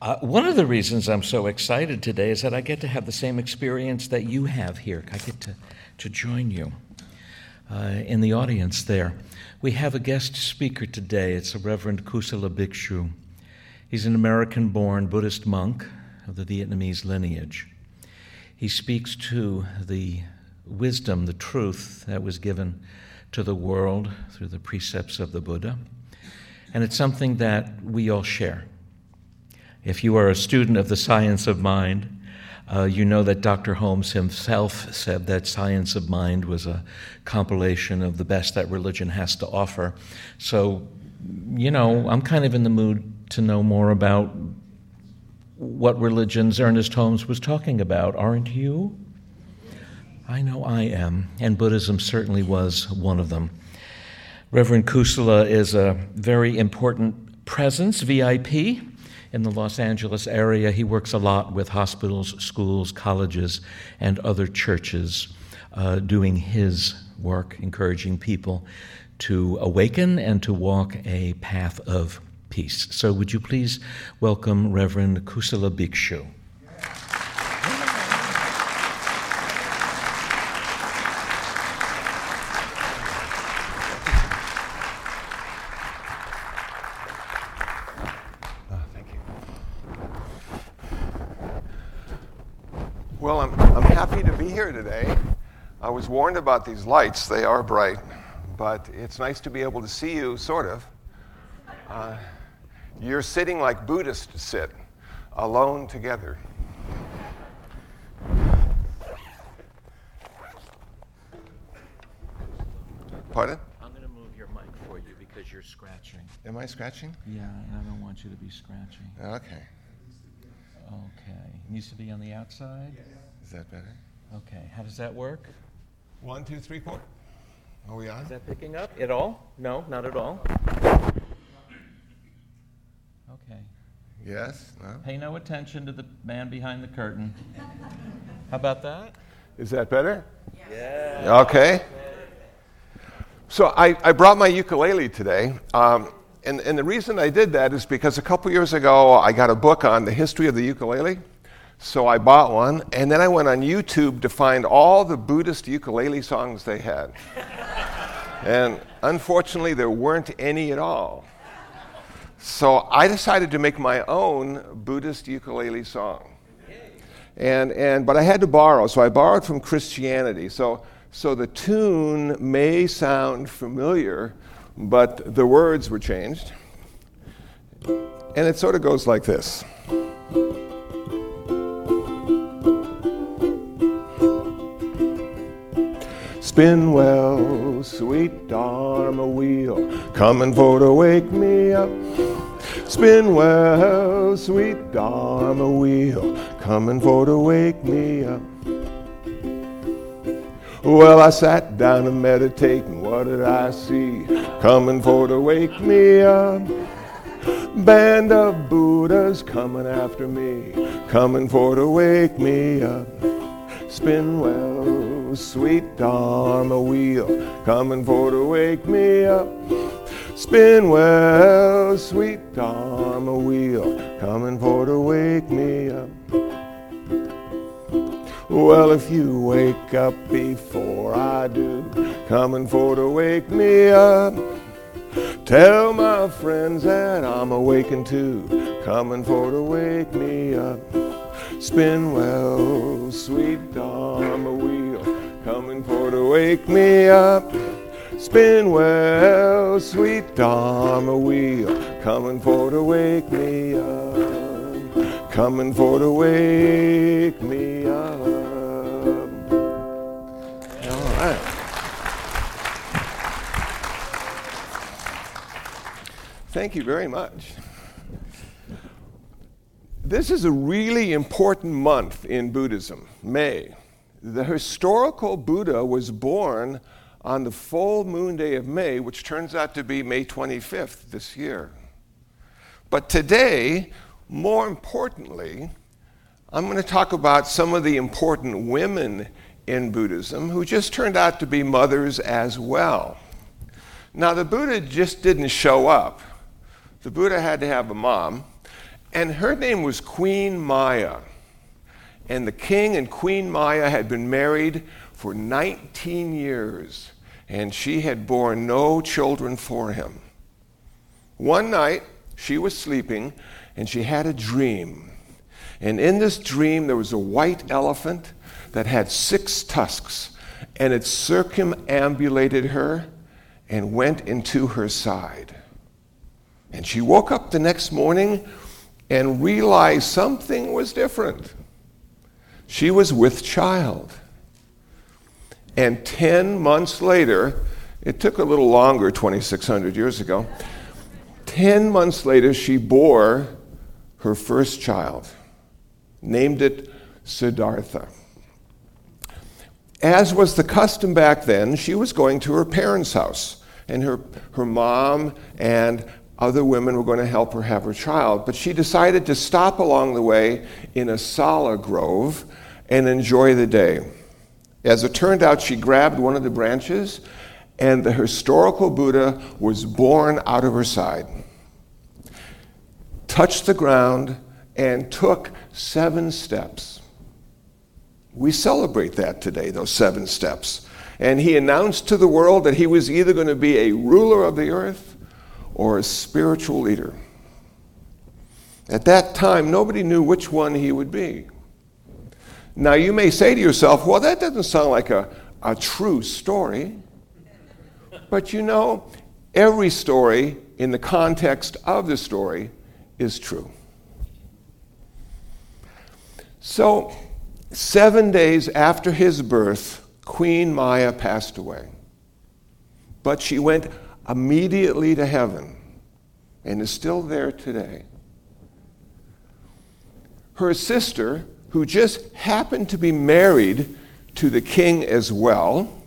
Uh, one of the reasons I'm so excited today is that I get to have the same experience that you have here. I get to, to join you uh, in the audience there. We have a guest speaker today. It's the Reverend Kusala Bhikshu. He's an American born Buddhist monk of the Vietnamese lineage. He speaks to the wisdom, the truth that was given to the world through the precepts of the Buddha. And it's something that we all share. If you are a student of the science of mind, uh, you know that Dr. Holmes himself said that Science of Mind was a compilation of the best that religion has to offer. So, you know, I'm kind of in the mood to know more about what religions Ernest Holmes was talking about, aren't you? I know I am, and Buddhism certainly was one of them. Reverend Kusala is a very important presence, VIP, in the Los Angeles area. He works a lot with hospitals, schools, colleges, and other churches, uh, doing his work, encouraging people to awaken and to walk a path of peace. So, would you please welcome Reverend Kusala Bhikshu? Was warned about these lights. They are bright, but it's nice to be able to see you, sort of. Uh, you're sitting like Buddhists sit, alone together. Pardon? I'm going to move your mic for you because you're scratching. Am I scratching? Yeah, and I don't want you to be scratching. Okay. Okay. It needs to be on the outside? Is that better? Okay. How does that work? One, two, three, four. Are we on? Is that picking up at all? No, not at all. Okay. Yes? No? Pay no attention to the man behind the curtain. How about that? Is that better? Yeah. Okay. So I, I brought my ukulele today. Um, and, and the reason I did that is because a couple years ago I got a book on the history of the ukulele. So I bought one, and then I went on YouTube to find all the Buddhist ukulele songs they had. and unfortunately, there weren't any at all. So I decided to make my own Buddhist ukulele song. And, and, but I had to borrow, so I borrowed from Christianity. So, so the tune may sound familiar, but the words were changed. And it sort of goes like this. Spin well, sweet Dharma wheel, coming for to wake me up. Spin well, sweet Dharma wheel, coming for to wake me up. Well, I sat down to meditate, and. What did I see? Coming for to wake me up. Band of Buddhas coming after me, coming for to wake me up. Spin well, sweet Dharma wheel, coming for to wake me up. Spin well, sweet Dharma wheel, coming for to wake me up. Well, if you wake up before I do, coming for to wake me up. Tell my friends that I'm awakened too, coming for to wake me up. Spin well, sweet Dharma wheel, coming for to wake me up. Spin well, sweet Dharma wheel, coming for to wake me up. Coming for to wake me up. All right. Thank you very much. This is a really important month in Buddhism, May. The historical Buddha was born on the full moon day of May, which turns out to be May 25th this year. But today, more importantly, I'm going to talk about some of the important women in Buddhism who just turned out to be mothers as well. Now, the Buddha just didn't show up. The Buddha had to have a mom, And her name was Queen Maya. And the king and Queen Maya had been married for 19 years, and she had borne no children for him. One night, she was sleeping, and she had a dream. And in this dream, there was a white elephant that had six tusks, and it circumambulated her and went into her side. And she woke up the next morning and realized something was different. She was with child. And 10 months later, it took a little longer, 2,600 years ago. 10 months later, she bore her first child, named it Siddhartha. As was the custom back then, she was going to her parents' house, and her, her mom and other women were going to help her have her child. But she decided to stop along the way in a sala grove and enjoy the day. As it turned out, she grabbed one of the branches, and the historical Buddha was born out of her side, touched the ground, and took seven steps. We celebrate that today, those seven steps. And he announced to the world that he was either going to be a ruler of the earth or a spiritual leader. At that time, nobody knew which one he would be. Now, you may say to yourself, well, that doesn't sound like a, a true story. But you know, every story in the context of the story is true. So, seven days after his birth, Queen Maya passed away. But she went immediately to heaven and is still there today. Her sister, who just happened to be married to the king as well,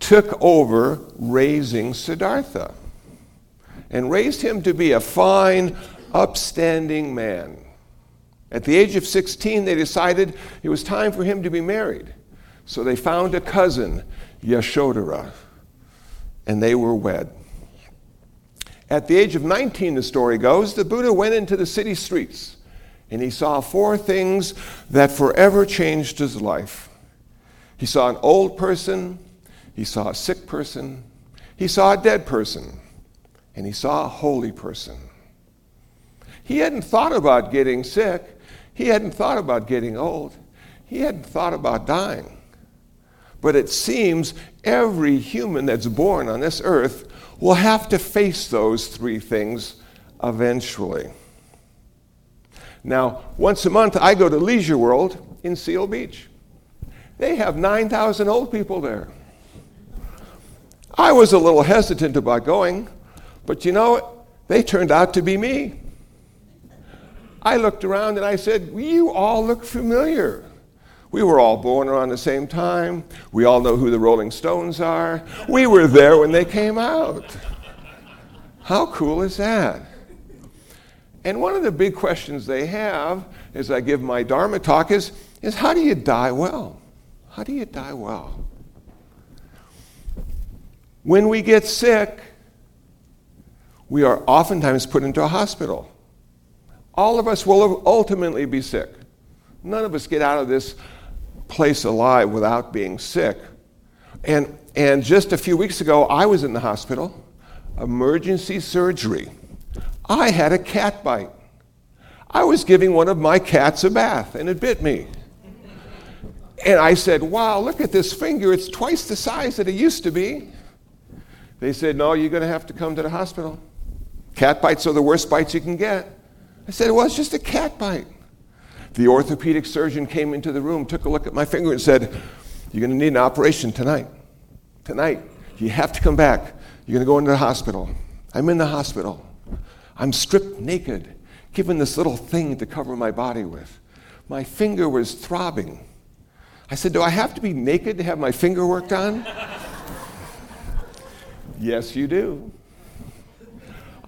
took over raising Siddhartha and raised him to be a fine, upstanding man. At the age of 16, they decided it was time for him to be married. So they found a cousin, Yashodhara, and they were wed. At the age of 19, the story goes, the Buddha went into the city streets and he saw four things that forever changed his life. He saw an old person, he saw a sick person, he saw a dead person, and he saw a holy person. He hadn't thought about getting sick, he hadn't thought about getting old, he hadn't thought about dying. But it seems every human that's born on this earth will have to face those three things eventually. Now, once a month, I go to Leisure World in Seal Beach. They have 9,000 old people there. I was a little hesitant about going, but you know, they turned out to be me. I looked around and I said, You all look familiar. We were all born around the same time. We all know who the Rolling Stones are. We were there when they came out. How cool is that? And one of the big questions they have as I give my Dharma talk is, is how do you die well? How do you die well? When we get sick, we are oftentimes put into a hospital. All of us will ultimately be sick. None of us get out of this place alive without being sick. And, and just a few weeks ago, I was in the hospital, emergency surgery. I had a cat bite. I was giving one of my cats a bath and it bit me. And I said, Wow, look at this finger. It's twice the size that it used to be. They said, No, you're going to have to come to the hospital. Cat bites are the worst bites you can get. I said, Well, it's just a cat bite. The orthopedic surgeon came into the room, took a look at my finger, and said, You're going to need an operation tonight. Tonight. You have to come back. You're going to go into the hospital. I'm in the hospital. I'm stripped naked, given this little thing to cover my body with. My finger was throbbing. I said, Do I have to be naked to have my finger worked on? yes, you do.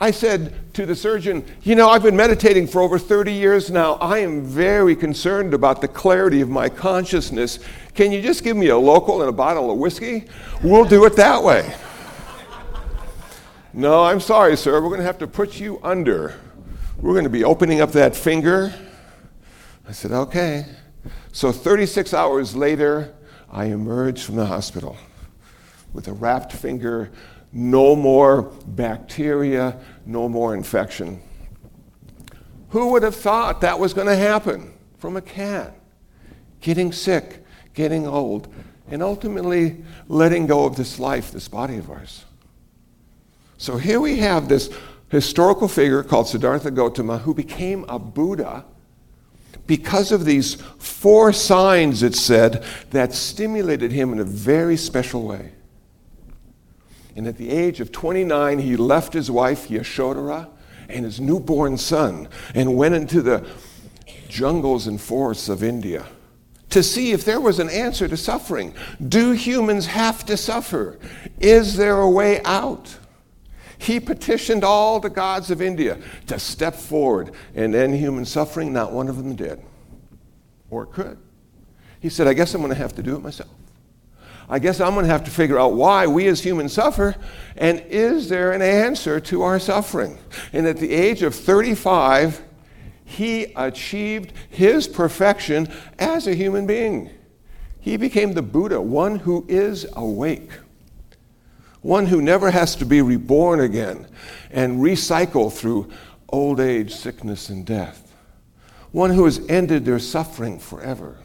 I said to the surgeon, You know, I've been meditating for over 30 years now. I am very concerned about the clarity of my consciousness. Can you just give me a local and a bottle of whiskey? We'll do it that way. no, I'm sorry, sir. We're going to have to put you under. we're going to be opening up that finger. I said, Okay. So 36 hours later, I emerged from the hospital with a wrapped finger, no more bacteria, no more infection. Who would have thought that was going to happen from a cat? Getting sick, getting old, and ultimately letting go of this life, this body of ours. So here we have this historical figure called Siddhartha Gautama who became a Buddha because of these four signs, it said, that stimulated him in a very special way. And at the age of 29, he left his wife, Yashodhara, and his newborn son and went into the jungles and forests of India to see if there was an answer to suffering. Do humans have to suffer? Is there a way out? He petitioned all the gods of India to step forward and end human suffering. Not one of them did, or could. He said, I guess I'm going to have to do it myself. I guess I'm going to have to figure out why we as humans suffer and is there an answer to our suffering? And at the age of 35, he achieved his perfection as a human being. He became the Buddha, one who is awake one who never has to be reborn again and recycle through old age, sickness, and death, one who has ended their suffering forever.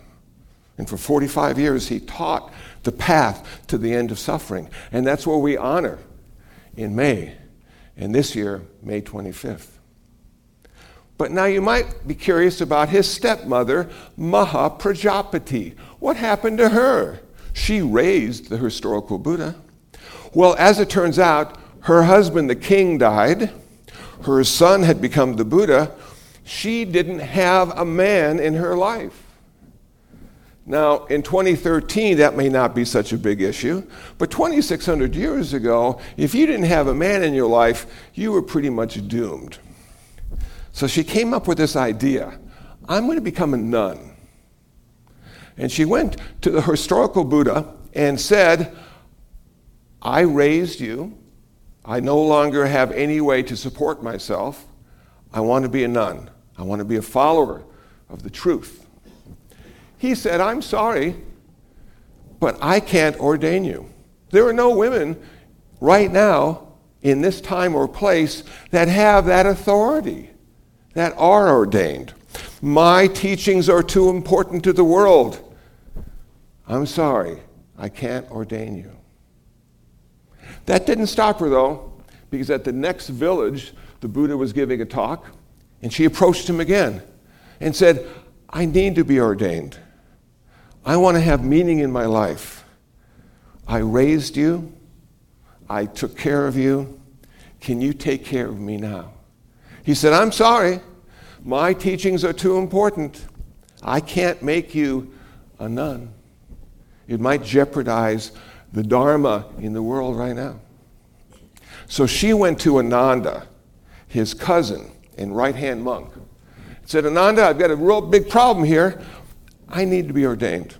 And for 45 years, he taught the path to the end of suffering. And that's what we honor in May, and this year, May 25th. But now you might be curious about his stepmother, Maha Prajapati. What happened to her? She raised the historical Buddha. Well, as it turns out, her husband, the king, died. Her son had become the Buddha. She didn't have a man in her life. Now, in 2013, that may not be such a big issue, but 2,600 years ago, if you didn't have a man in your life, you were pretty much doomed. So she came up with this idea I'm going to become a nun. And she went to the historical Buddha and said, I raised you. I no longer have any way to support myself. I want to be a nun. I want to be a follower of the truth. He said, I'm sorry, but I can't ordain you. There are no women right now in this time or place that have that authority, that are ordained. My teachings are too important to the world. I'm sorry, I can't ordain you. That didn't stop her, though, because at the next village, the Buddha was giving a talk, and she approached him again and said, I need to be ordained. I want to have meaning in my life. I raised you, I took care of you. Can you take care of me now? He said, I'm sorry. My teachings are too important. I can't make you a nun. It might jeopardize the Dharma in the world right now. So she went to Ananda, his cousin and right hand monk, said, Ananda, I've got a real big problem here. I need to be ordained.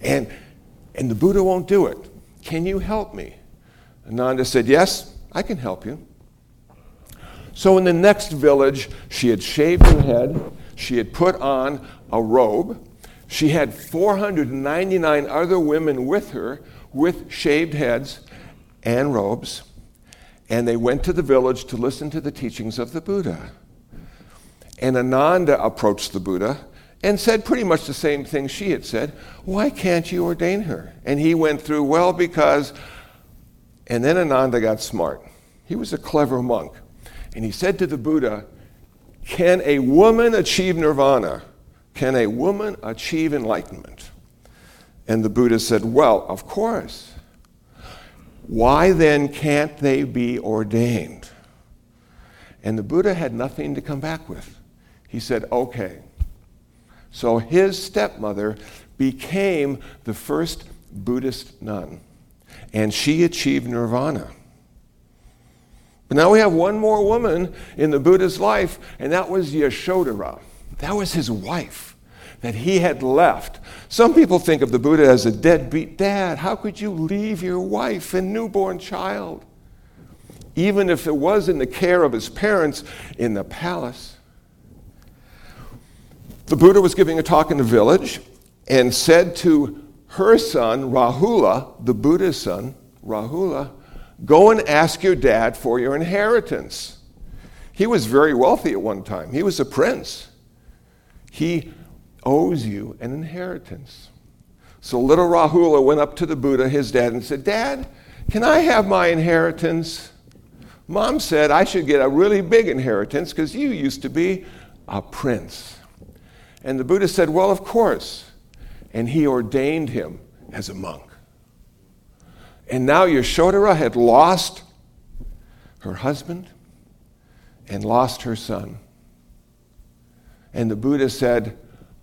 And, and the Buddha won't do it. Can you help me? Ananda said, Yes, I can help you. So in the next village, she had shaved her head, she had put on a robe, she had 499 other women with her with shaved heads and robes, and they went to the village to listen to the teachings of the Buddha. And Ananda approached the Buddha and said pretty much the same thing she had said. Why can't you ordain her? And he went through, well, because. And then Ananda got smart. He was a clever monk. And he said to the Buddha, Can a woman achieve nirvana? Can a woman achieve enlightenment? And the Buddha said, Well, of course. Why then can't they be ordained? And the Buddha had nothing to come back with. He said, Okay. So his stepmother became the first Buddhist nun, and she achieved nirvana. But now we have one more woman in the Buddha's life, and that was Yashodhara. That was his wife that he had left. Some people think of the Buddha as a deadbeat dad. How could you leave your wife and newborn child? even if it was in the care of his parents in the palace. The Buddha was giving a talk in the village and said to her son, Rahula, the Buddha's son, Rahula, go and ask your dad for your inheritance. He was very wealthy at one time, he was a prince. He owes you an inheritance. So little Rahula went up to the Buddha, his dad, and said, Dad, can I have my inheritance? Mom said I should get a really big inheritance because you used to be a prince. And the Buddha said, Well, of course. And he ordained him as a monk. And now Yashodhara had lost her husband and lost her son. And the Buddha said,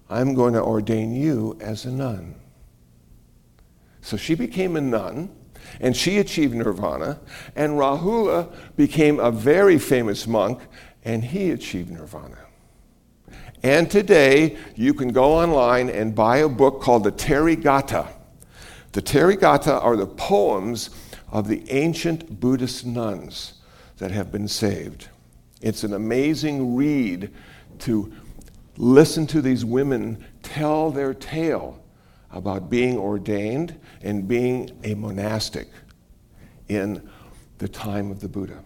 I'm going to ordain you as a nun. So she became a nun and she achieved nirvana. And Rahula became a very famous monk, and he achieved nirvana. And today, you can go online and buy a book called the Therigatha. The Therigatha are the poems of the ancient Buddhist nuns that have been saved. It's an amazing read to listen to these women tell their tale about being ordained and being a monastic in the time of the Buddha.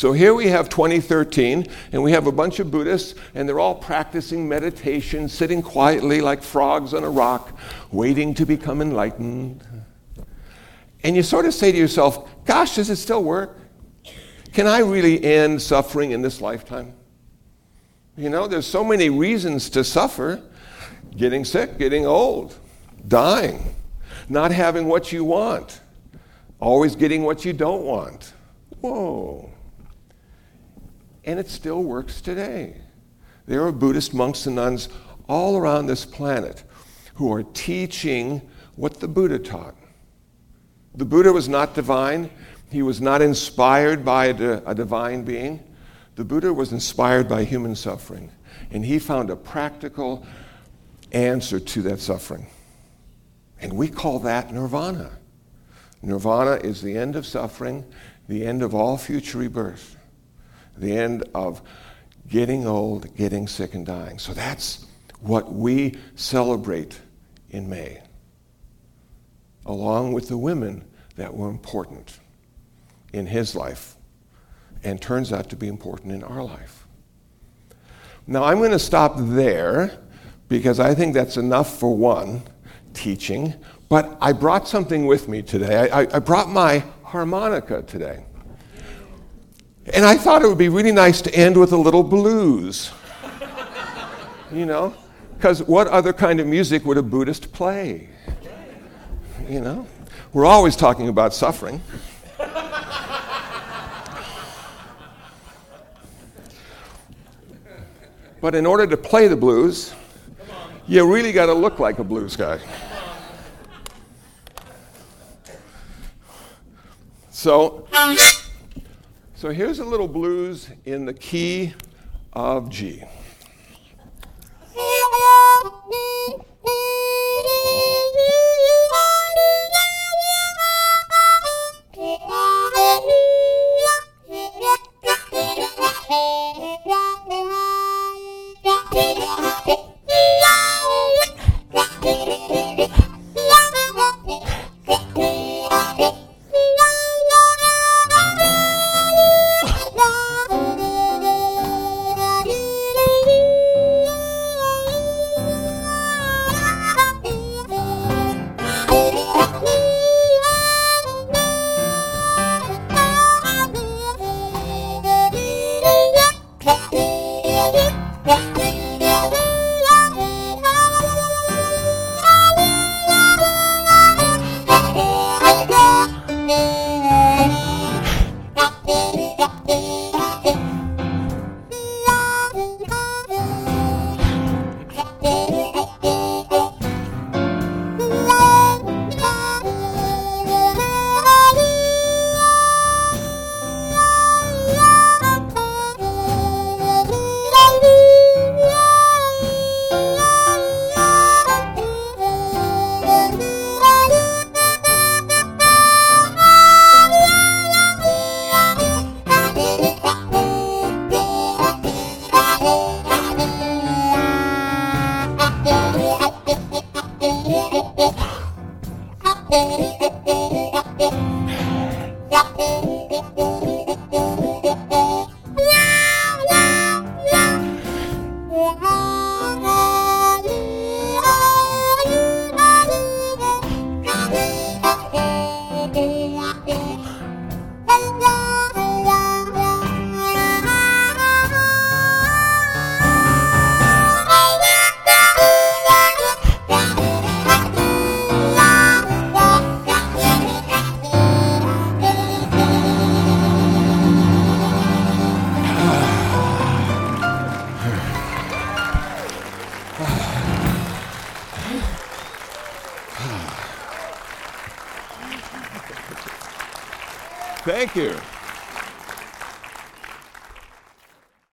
So here we have 2013, and we have a bunch of Buddhists, and they're all practicing meditation, sitting quietly like frogs on a rock, waiting to become enlightened. And you sort of say to yourself, Gosh, does it still work? Can I really end suffering in this lifetime? You know, there's so many reasons to suffer getting sick, getting old, dying, not having what you want, always getting what you don't want. Whoa. And it still works today. There are Buddhist monks and nuns all around this planet who are teaching what the Buddha taught. The Buddha was not divine, he was not inspired by a, a divine being. The Buddha was inspired by human suffering, and he found a practical answer to that suffering. And we call that nirvana. Nirvana is the end of suffering, the end of all future rebirth, the end of getting old, getting sick, and dying. So that's what we celebrate in May, along with the women that were important in his life and turns out to be important in our life. Now, I'm going to stop there because I think that's enough for one teaching. But I brought something with me today. I, I, brought my harmonica today. And I thought it would be really nice to end with a little blues. you know? Because what other kind of music would a Buddhist play? You know? We're always talking about suffering. but in order to play the blues, you really got to look like a blues guy. So, so here's a little blues in the key of G. You.